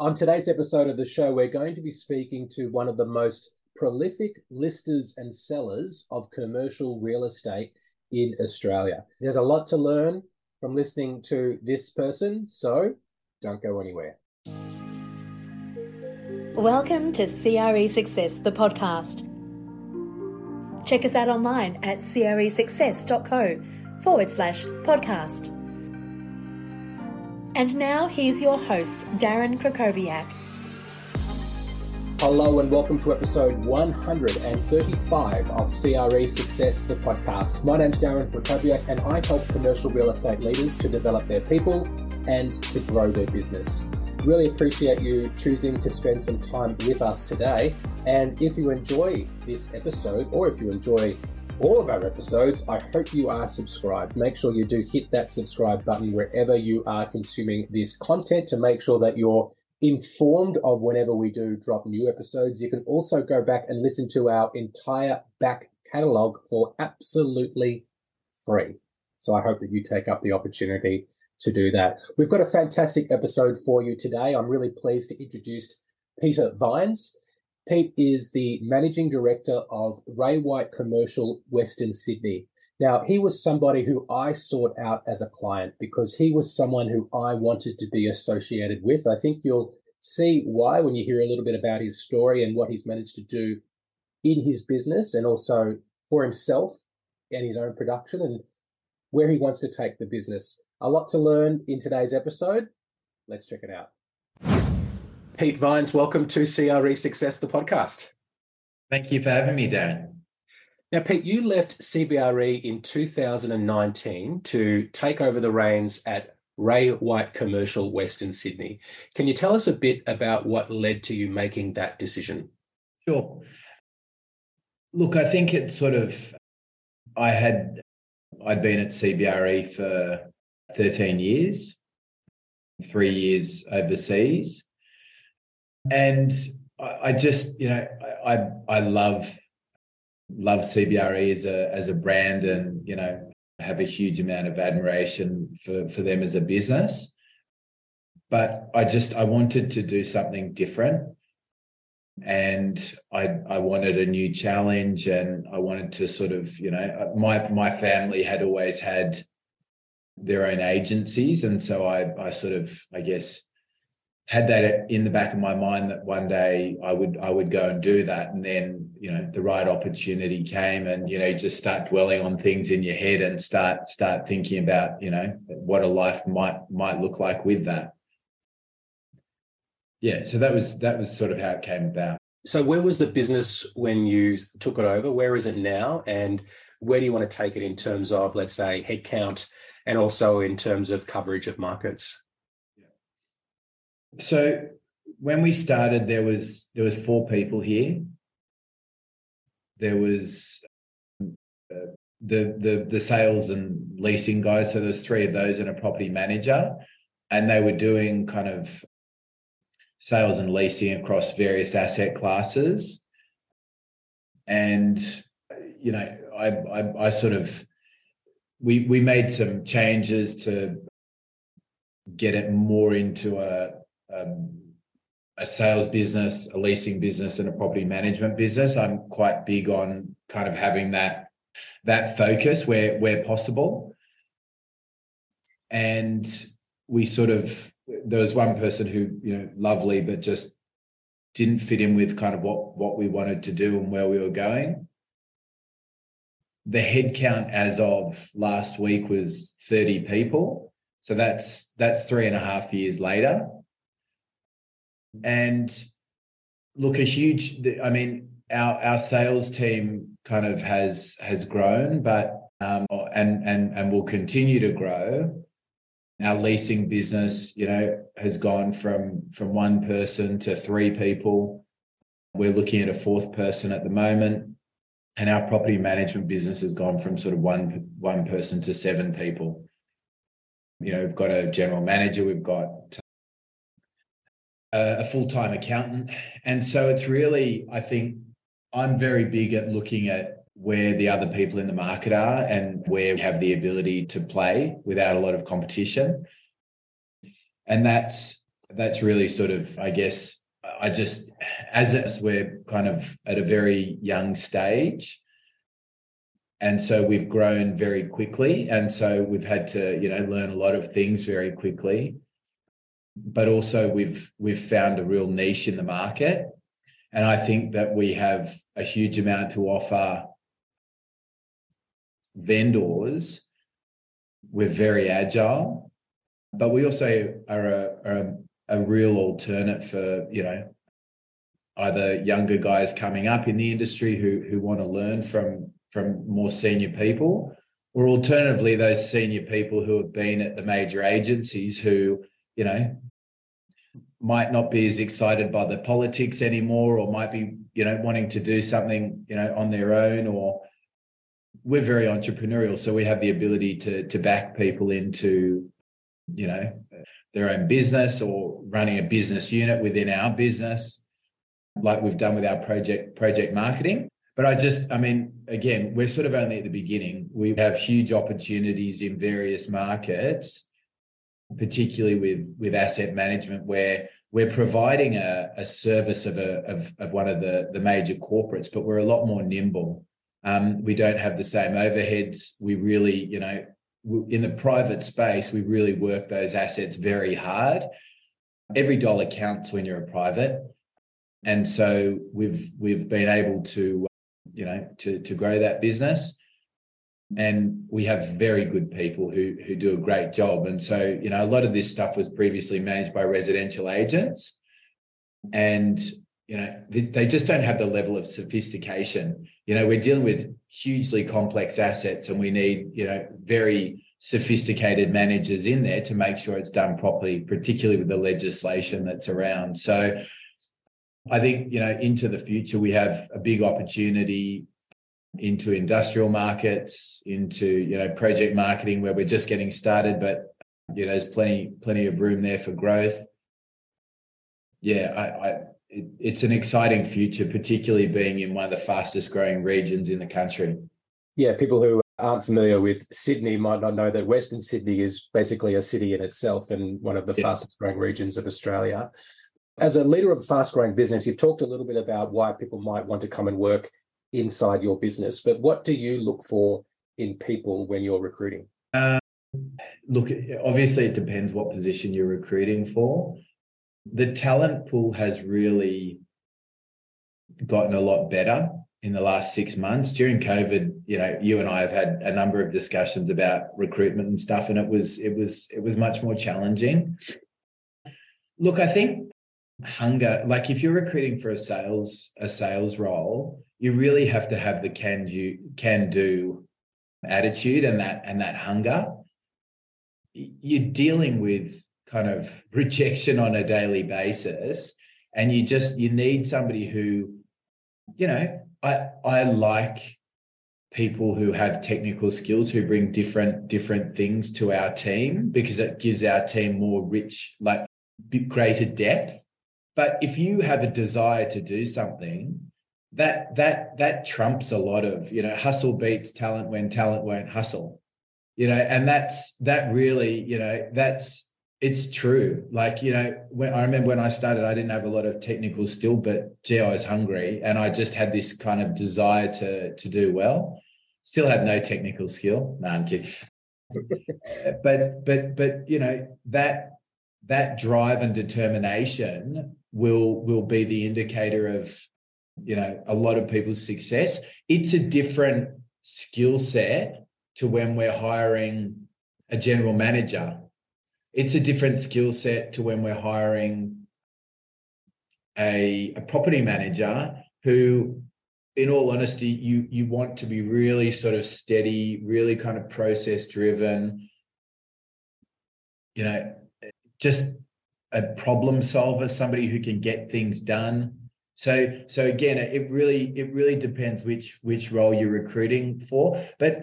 On today's episode of the show, we're going to be speaking to one of the most prolific listers and sellers of commercial real estate in Australia. There's a lot to learn from listening to this person, so don't go anywhere. Welcome to CRE Success, the podcast. Check us out online at cresuccess.co forward slash podcast. And now here's your host, Darren Krakowiak. Hello and welcome to episode 135 of CRE Success, the podcast. My name's Darren Krakowiak and I help commercial real estate leaders to develop their people and to grow their business. Really appreciate you choosing to spend some time with us today. And if you enjoy this episode, or if you enjoy all of our episodes, I hope you are subscribed. Make sure you do hit that subscribe button wherever you are consuming this content to make sure that you're informed of whenever we do drop new episodes. You can also go back and listen to our entire back catalog for absolutely free. So I hope that you take up the opportunity to do that. We've got a fantastic episode for you today. I'm really pleased to introduce Peter Vines. Pete is the managing director of Ray White Commercial Western Sydney. Now, he was somebody who I sought out as a client because he was someone who I wanted to be associated with. I think you'll see why when you hear a little bit about his story and what he's managed to do in his business and also for himself and his own production and where he wants to take the business. A lot to learn in today's episode. Let's check it out. Pete Vines, welcome to CRE Success, the podcast. Thank you for having me, Darren. Now, Pete, you left CBRE in 2019 to take over the reins at Ray White Commercial Western Sydney. Can you tell us a bit about what led to you making that decision? Sure. Look, I think it's sort of, I had, I'd been at CBRE for 13 years, three years overseas and I, I just you know I, I I love love CBRE as a as a brand, and you know have a huge amount of admiration for for them as a business. But I just I wanted to do something different, and I I wanted a new challenge, and I wanted to sort of you know my my family had always had their own agencies, and so I I sort of I guess had that in the back of my mind that one day I would I would go and do that, and then you know the right opportunity came, and you know just start dwelling on things in your head and start start thinking about you know what a life might might look like with that. Yeah, so that was that was sort of how it came about. So where was the business when you took it over? Where is it now, and where do you want to take it in terms of let's say headcount and also in terms of coverage of markets? So when we started, there was there was four people here. There was the the the sales and leasing guys. So there's three of those and a property manager, and they were doing kind of sales and leasing across various asset classes. And you know, I I, I sort of we we made some changes to get it more into a um, a sales business, a leasing business, and a property management business. I'm quite big on kind of having that that focus where where possible. And we sort of there was one person who you know lovely, but just didn't fit in with kind of what what we wanted to do and where we were going. The headcount as of last week was 30 people. So that's that's three and a half years later and look, a huge. I mean, our our sales team kind of has has grown, but um, and and and will continue to grow. Our leasing business, you know, has gone from from one person to three people. We're looking at a fourth person at the moment, and our property management business has gone from sort of one one person to seven people. You know, we've got a general manager, we've got a full-time accountant. And so it's really i think i'm very big at looking at where the other people in the market are and where we have the ability to play without a lot of competition. And that's that's really sort of, I guess, I just, as as we're kind of at a very young stage, and so we've grown very quickly, and so we've had to, you know, learn a lot of things very quickly. But also, we've we've found a real niche in the market, and I think that we have a huge amount to offer vendors. We're very agile, but we also are a, are a a real alternate for you know either younger guys coming up in the industry who who want to learn from from more senior people or alternatively those senior people who have been at the major agencies who you know might not be as excited by the politics anymore or might be you know wanting to do something you know on their own or we're very entrepreneurial so we have the ability to to back people into you know their own business or running a business unit within our business, like we've done with our project project marketing. But I just, I mean, again, we're sort of only at the beginning. We have huge opportunities in various markets, particularly with with asset management, where we're providing a, a service of a of, of one of the, the major corporates, but we're a lot more nimble. Um, we don't have the same overheads. We really, you know, in the private space, we really work those assets very hard. Every dollar counts when you're a private, and so we've we've been able to, you know, to to grow that business, and we have very good people who who do a great job. And so, you know, a lot of this stuff was previously managed by residential agents, and you know they just don't have the level of sophistication. You know we're dealing with hugely complex assets and we need you know very sophisticated managers in there to make sure it's done properly particularly with the legislation that's around. So i think you know into the future we have a big opportunity into industrial markets into you know project marketing where we're just getting started but you know there's plenty plenty of room there for growth yeah i, I it, it's an exciting future, particularly being in one of the fastest growing regions in the country. Yeah, people who aren't familiar with Sydney might not know that Western Sydney is basically a city in itself and one of the yeah. fastest growing regions of Australia. As a leader of a fast growing business, you've talked a little bit about why people might want to come and work inside your business, but what do you look for in people when you're recruiting? Um, look, obviously, it depends what position you're recruiting for. The talent pool has really gotten a lot better in the last six months. During covid you know you and i have had a number of discussions about recruitment and stuff and it was it was it was much more challenging. Look i think hunger like if you're recruiting for a sales a sales role you really have to have the can do can do attitude and that and that hunger. You're dealing with kind of rejection on a daily basis and you just you need somebody who you know i i like people who have technical skills who bring different different things to our team because it gives our team more rich like greater depth. But if you have a desire to do something that that that trumps a lot of you know hustle beats talent when talent won't hustle you know and that's that really you know that's it's true. Like, you know, when I remember when I started, I didn't have a lot of technical skill, but gee, I was hungry and I just had this kind of desire to to do well. Still had no technical skill. No, I'm kidding. but but but you know, that that drive and determination will will be the indicator of you know a lot of people's success. It's a different skill set to when we're hiring a general manager. It's a different skill set to when we're hiring a, a property manager who in all honesty you you want to be really sort of steady really kind of process driven. You know just a problem solver somebody who can get things done so so again it really it really depends which which role you're recruiting for but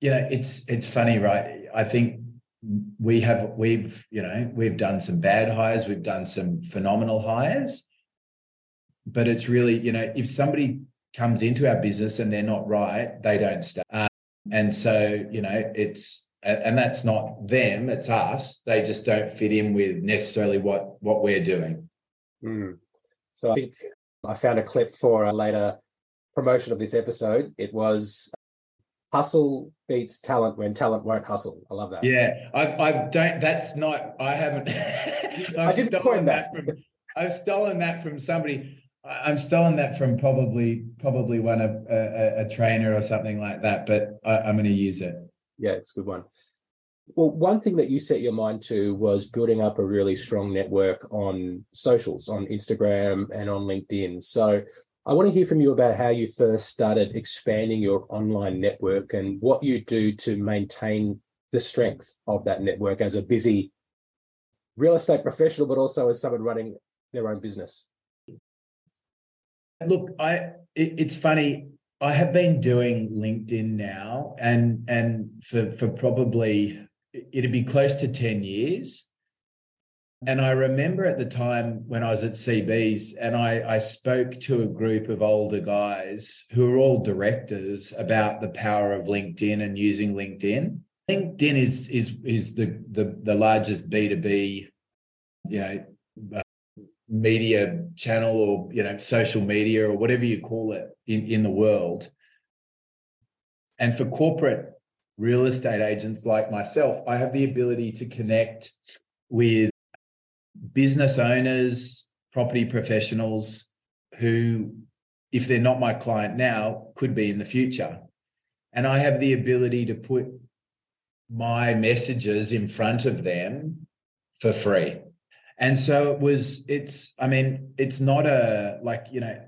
you know it's it's funny right i think we have we've you know we've done some bad hires we've done some phenomenal hires but it's really you know if somebody comes into our business and they're not right they don't stay um, and so you know it's and, that's not them; it's us. They just don't fit in with necessarily what what we're doing. Mm. So I think I found a clip for a later promotion of this episode. It was hustle beats talent when talent won't hustle. I love that. Yeah, I, I don't. That's not. I haven't. I've I didn't stolen that. that. from. I've stolen that from somebody. I'm stolen that from probably probably one of a, a, a trainer or something like that. But I, I'm going to use it. Yeah, it's a good one. Well, one thing that you set your mind to was building up a really strong network on socials, on Instagram and on LinkedIn. So I want to hear from you about how you first started expanding your online network and what you do to maintain the strength of that network as a busy real estate professional, but also as someone running their own business. Look, I it, it's funny. I have been doing LinkedIn now, and and for for probably it'd be close to ten years. And I remember at the time when I was at CB's, and I, I spoke to a group of older guys who are all directors about the power of LinkedIn and using LinkedIn. LinkedIn is is is the the, the largest B two B, you know, uh, media channel or you know social media or whatever you call it in in the world. And for corporate real estate agents like myself, I have the ability to connect with business owners, property professionals who, if they're not my client now, could be in the future. And I have the ability to put my messages in front of them for free. And so it was, it's, I mean, it's not a like, you know,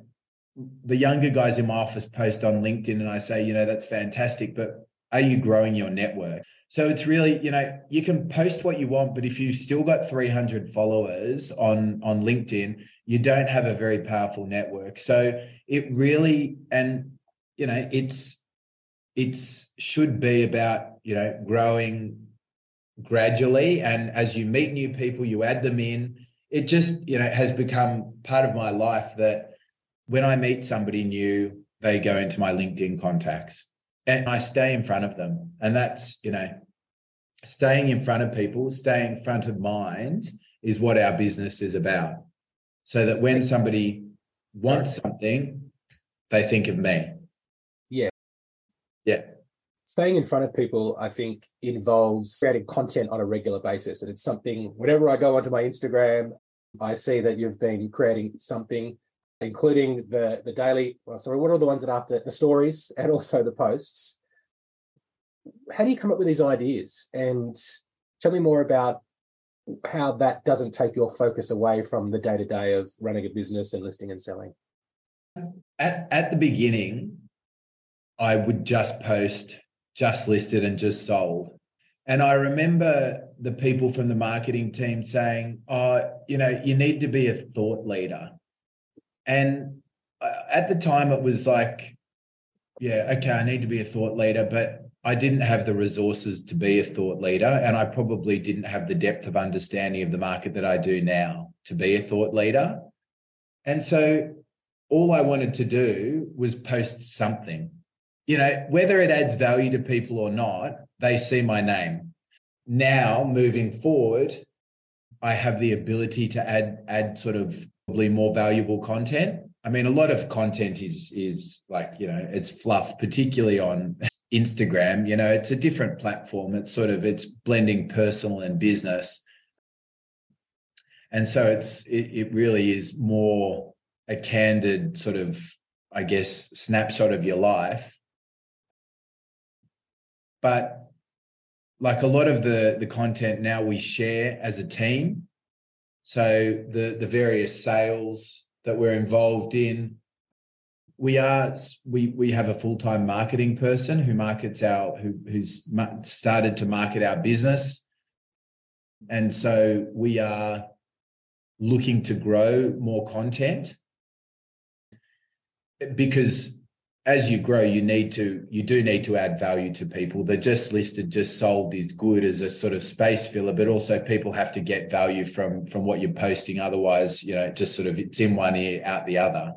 the younger guys in my office post on LinkedIn and I say, you know, that's fantastic, but are you growing your network? So it's really, you know, you can post what you want, but if you've still got 300 followers on on LinkedIn, you don't have a very powerful network. So it really, and you know, it's it's should be about you know growing gradually, and as you meet new people, you add them in. It just you know has become part of my life that when I meet somebody new, they go into my LinkedIn contacts and I stay in front of them. And that's, you know, staying in front of people, staying in front of mind is what our business is about. So that when somebody wants something, they think of me. Yeah. Yeah. Staying in front of people, I think, involves creating content on a regular basis. And it's something, whenever I go onto my Instagram, I see that you've been creating something including the the daily well, sorry what are the ones that after the stories and also the posts how do you come up with these ideas and tell me more about how that doesn't take your focus away from the day-to-day of running a business and listing and selling At at the beginning, I would just post just listed and just sold. And I remember the people from the marketing team saying, "Oh, you know, you need to be a thought leader." And uh, at the time, it was like, yeah, okay, I need to be a thought leader, but I didn't have the resources to be a thought leader. And I probably didn't have the depth of understanding of the market that I do now to be a thought leader. And so all I wanted to do was post something. You know, whether it adds value to people or not, they see my name. Now, moving forward, I have the ability to add add sort of probably more valuable content. I mean, a lot of content is is like you know it's fluff, particularly on Instagram. You know, it's a different platform. It's sort of it's blending personal and business, and so it's it, it really is more a candid sort of, I guess, snapshot of your life. But like a lot of the the content now we share as a team so the the various sales that we're involved in we are we we have a full-time marketing person who markets our who who's started to market our business. And so we are looking to grow more content because as you grow, you need to you do need to add value to people. The just listed, just sold is good as a sort of space filler, but also people have to get value from from what you're posting. Otherwise, you know, just sort of it's in one ear, out the other.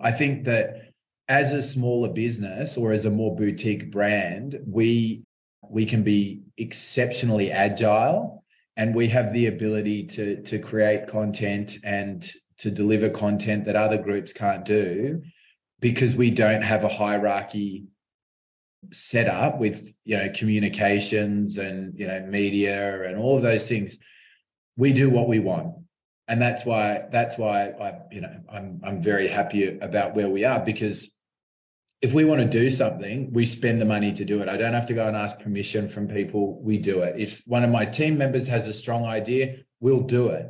I think that as a smaller business or as a more boutique brand, we we can be exceptionally agile and we have the ability to to create content and to deliver content that other groups can't do because we don't have a hierarchy set up with you know communications and you know media and all of those things we do what we want. And that's why that's why i you know i'm i'm very happy about where we are because if we want to do something we spend the money to do it. I don't have to go and ask permission from people. We do it. If one of my team members has a strong idea we'll do it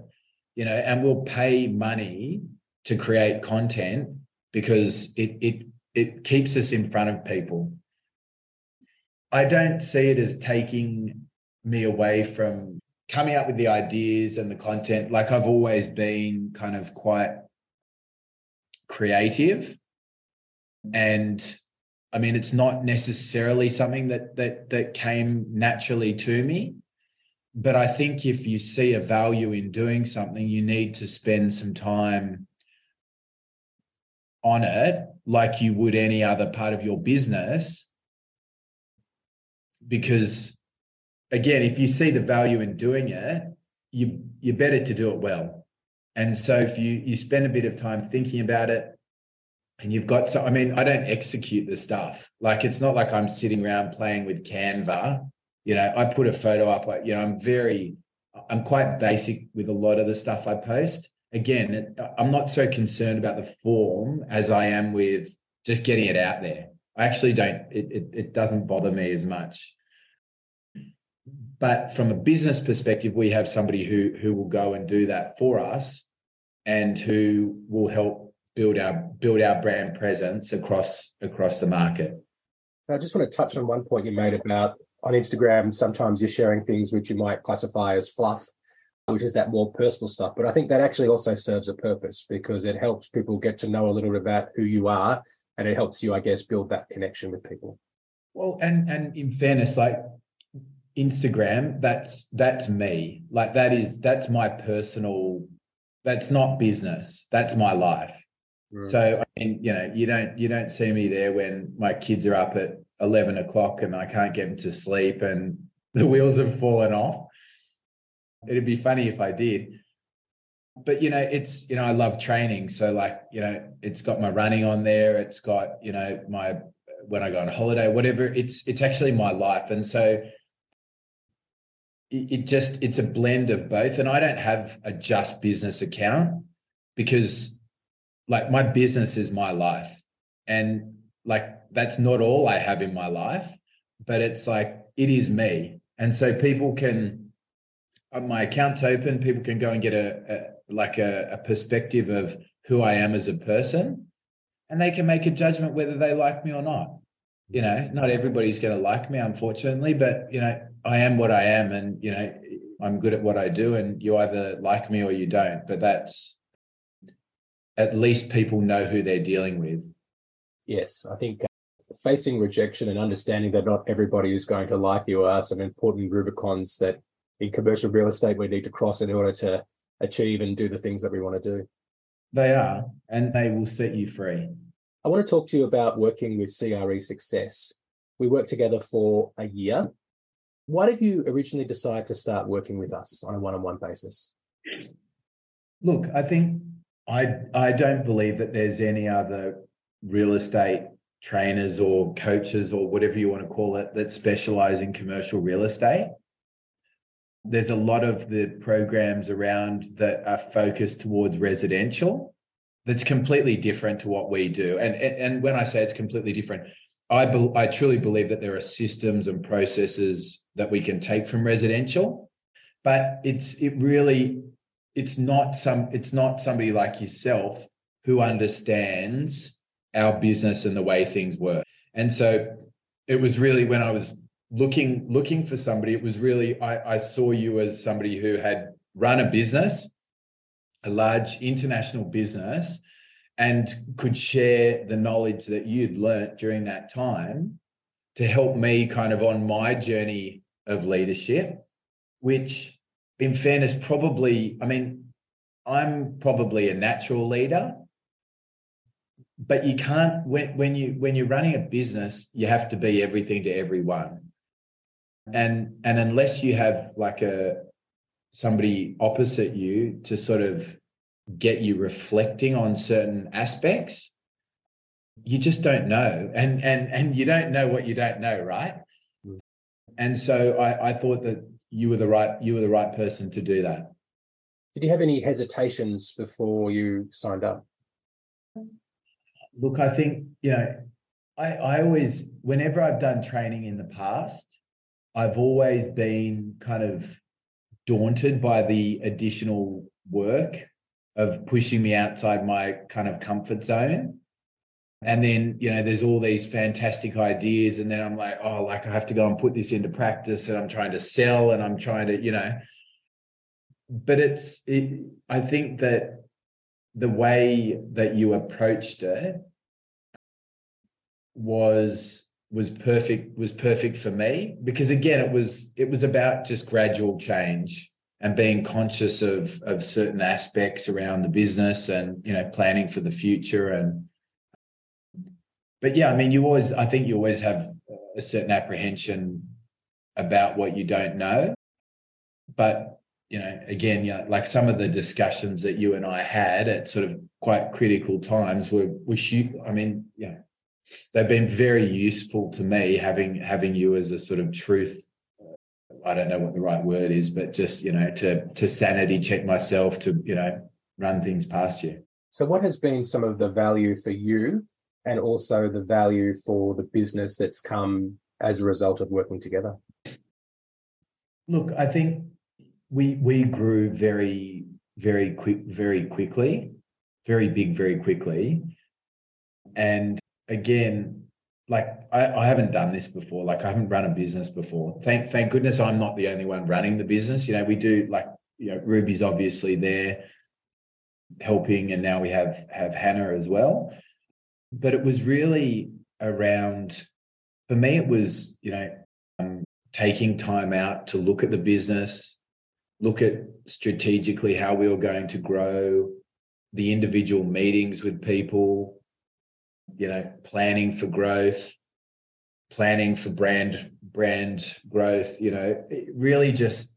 you know and we'll pay money to create content because it it it keeps us in front of people I don't see it as taking me away from coming up with the ideas and the content. Like I've always been kind of quite creative. And I mean, it's not necessarily something that that that came naturally to me. But I think if you see a value in doing something, you need to spend some time on it like you would any other part of your business because again, if you see the value in doing it, you you're better to do it well. And so if you you spend a bit of time thinking about it and you've got so I mean, I don't execute the stuff. Like it's not like I'm sitting around playing with Canva. You know, I put a photo up, you know, I'm very I'm quite basic with a lot of the stuff I post. Again, I'm not so concerned about the form as I am with just getting it out there. I actually don't, it, it, it doesn't bother me as much. But from a business perspective, we have somebody who who will go and do that for us and who will help build our build our brand presence across across the market. I just want to touch on one point you made about on Instagram, sometimes you're sharing things which you might classify as fluff, which is that more personal stuff. But I think that actually also serves a purpose because it helps people get to know a little bit about who you are and it helps you, I guess, build that connection with people. Well, and and in fairness, like Instagram, that's that's me. Like that is that's my personal. That's not business. That's my life. Mm. So I mean, you know, you don't you don't see me there when my kids are up at eleven o'clock and I can't get them to sleep and the wheels have fallen off. It'd be funny if I did. But you know it's you know i love training. So like you know it's got my running on there. It's got you know my when i go on holiday whatever. It's it's actually my life. And so it, it just it's a blend of both. And i don't have a just business account because like my business is my life. And like that's not all i have in my life but it's like it is me. And so people can Uh, my account's open people can go and get a, a like a, a perspective of who I am as a person, and they can make a judgment whether they like me or not. You know, not everybody's going to like me, unfortunately, but you know, I am what I am, and you know, I'm good at what I do, and you either like me or you don't. But that's at least people know who they're dealing with. Yes, I think uh, facing rejection and understanding that not everybody is going to like you are some important Rubicons that in commercial real estate we need to cross in order to achieve and do the things that we want to do. They are, and they will set you free. I want to talk to you about working with CRE Success. We worked together for a year. Why did you originally decide to start working with us on a one on one basis? Look, I think I, I don't believe that there's any other real estate trainers or coaches or whatever you want to call it that specialize in commercial real estate there's a lot of the programs around that are focused towards residential that's completely different to what we do. And and when i say it's completely different i be, i truly believe that there are systems and processes that we can take from residential but it's it really it's not some it's not somebody like yourself who understands our business and the way things work. And so it was really when i was looking looking for somebody it was really I, I saw you as somebody who had run a business a large international business and could share the knowledge that you'd learnt during that time to help me kind of on my journey of leadership which in fairness probably i mean i'm probably a natural leader but you can't when, when you when you're running a business you have to be everything to everyone and and unless you have like a somebody opposite you to sort of get you reflecting on certain aspects you just don't know. And and and you don't know what you don't know right? Mm. and so i i thought that you were the right you were the right person to do that. Did you have any hesitations before you signed up? Look i think you know i i always whenever i've done training in the past i've always been kind of daunted by the additional work of pushing me outside my kind of comfort zone. And then you know there's all these fantastic ideas and then i'm like oh like i have to go and put this into practice and i'm trying to sell and i'm trying to you know? But it's it, i think that the way that you approached it was was perfect was perfect for me because again it was it was about just gradual change and being conscious of of certain aspects around the business and you know planning for the future and but yeah, I mean, you always, I think you always have a certain apprehension about what you don't know. But, you know, again, yeah, like some of the discussions that you and I had at sort of quite critical times were, were shoot, I mean, yeah, they've been very useful to me having, having you as a sort of truth. Uh, I don't know what the right word is, but just, you know, to, to sanity check myself to, you know, run things past you. So what has been some of the value for you and also the value for the business that's come as a result of working together? Look, I think we we grew very very quick very quickly, very big very quickly. And again, like I, I haven't done this before. Like I haven't run a business before. Thank thank goodness I'm not the only one running the business. You know, we do like you know, Ruby's obviously there helping, and now we have have Hannah as well but it was really around for me it was you know um, taking time out to look at the business look at strategically how we were going to grow the individual meetings with people you know planning for growth planning for brand brand growth you know really just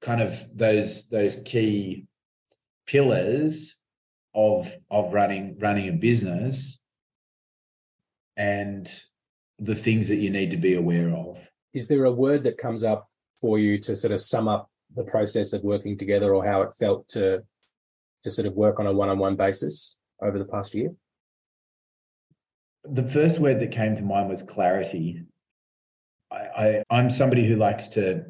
kind of those those key pillars of of running running a business and the things that you need to be aware of. Is there a word that comes up for you to sort of sum up the process of working together or how it felt to to sort of work on a one-on-one basis over the past year? The first word that came to mind was clarity. I, I am somebody who likes to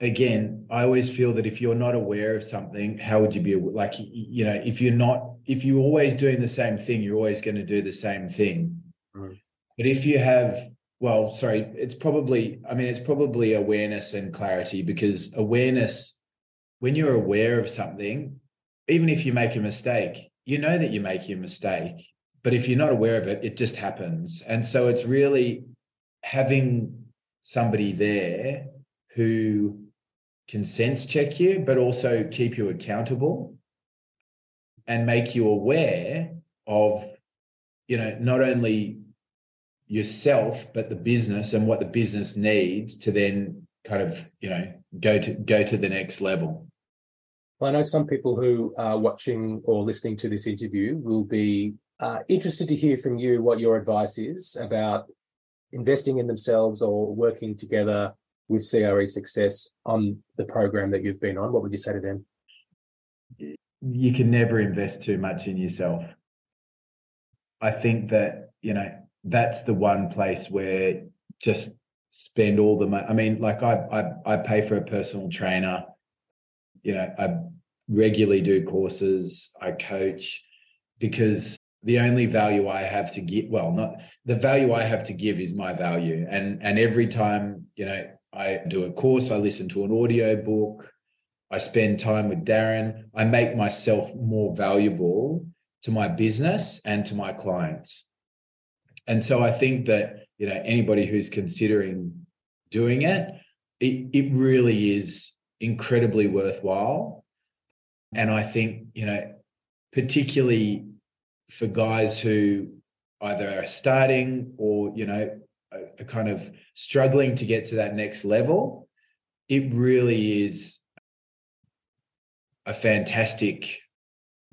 again i always feel that if you're not aware of something how would you be like you know if you're not if you're always doing the same thing you're always going to do the same thing mm. But if you have, well, sorry, it's probably, I mean, it's probably awareness and clarity because awareness, when you're aware of something, even if you make a mistake, you know that you're making a mistake. But if you're not aware of it, it just happens. And so it's really having somebody there who can sense check you, but also keep you accountable and make you aware of, you know, not only yourself but the business and what the business needs to then kind of you know go to go to the next level well i know some people who are watching or listening to this interview will be uh, interested to hear from you what your advice is about investing in themselves or working together with cre success on the program that you've been on what would you say to them you can never invest too much in yourself i think that you know that's the one place where just spend all the money. I mean, like I, I I pay for a personal trainer. You know, I regularly do courses. I coach because the only value I have to give, well, not the value I have to give is my value. And and every time you know I do a course, I listen to an audio book. I spend time with Darren. I make myself more valuable to my business and to my clients and so I think that you know anybody who's considering doing it, it, it really is incredibly worthwhile. And I think you know, particularly for guys who either are starting or you know are kind of struggling to get to that next level, it really is a fantastic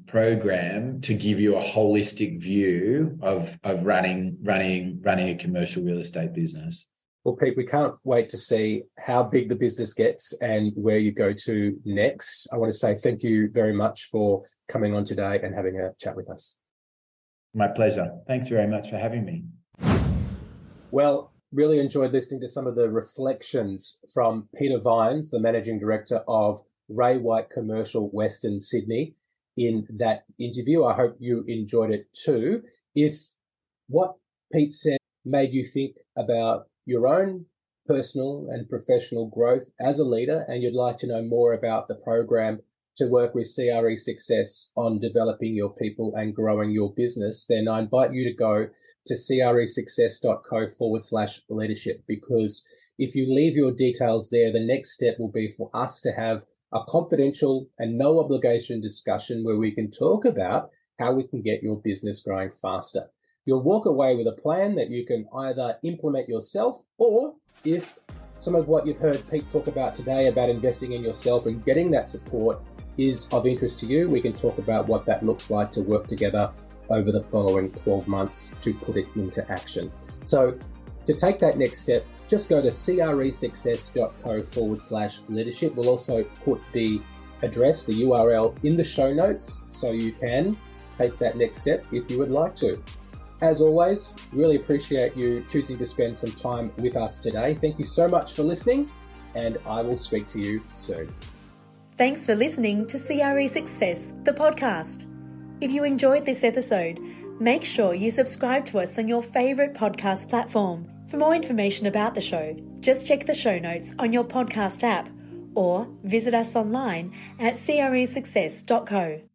program to give you a holistic view of of running running running a commercial real estate business. Well, Pete, we can't wait to see how big the business gets and where you go to next. I want to say thank you very much for coming on today and having a chat with us. My pleasure. Thanks very much for having me. Well, really enjoyed listening to some of the reflections from Peter Vines, the managing director of Ray White Commercial Western Sydney in that interview. I hope you enjoyed it too. If what Pete said made you think about your own personal and professional growth as a leader and you'd like to know more about the program to work with CRE Success on developing your people and growing your business, then I invite you to go to cresuccess.co forward slash leadership because if you leave your details there, the next step will be for us to have a confidential and no obligation discussion where we can talk about how we can get your business growing faster. You'll walk away with a plan that you can either implement yourself or if some of what you've heard Pete talk about today about investing in yourself and getting that support is of interest to you, we can talk about what that looks like to work together over the following 12 months to put it into action. So to take that next step, just go to cresuccess.co forward slash leadership. We'll also put the address, the URL in the show notes so you can take that next step if you would like to. As always, really appreciate you choosing to spend some time with us today. Thank you so much for listening, and I will speak to you soon. Thanks for listening to CRE Success, the podcast. If you enjoyed this episode, make sure you subscribe to us on your favourite podcast platform. For more information about the show, just check the show notes on your podcast app or visit us online at cresuccess.co.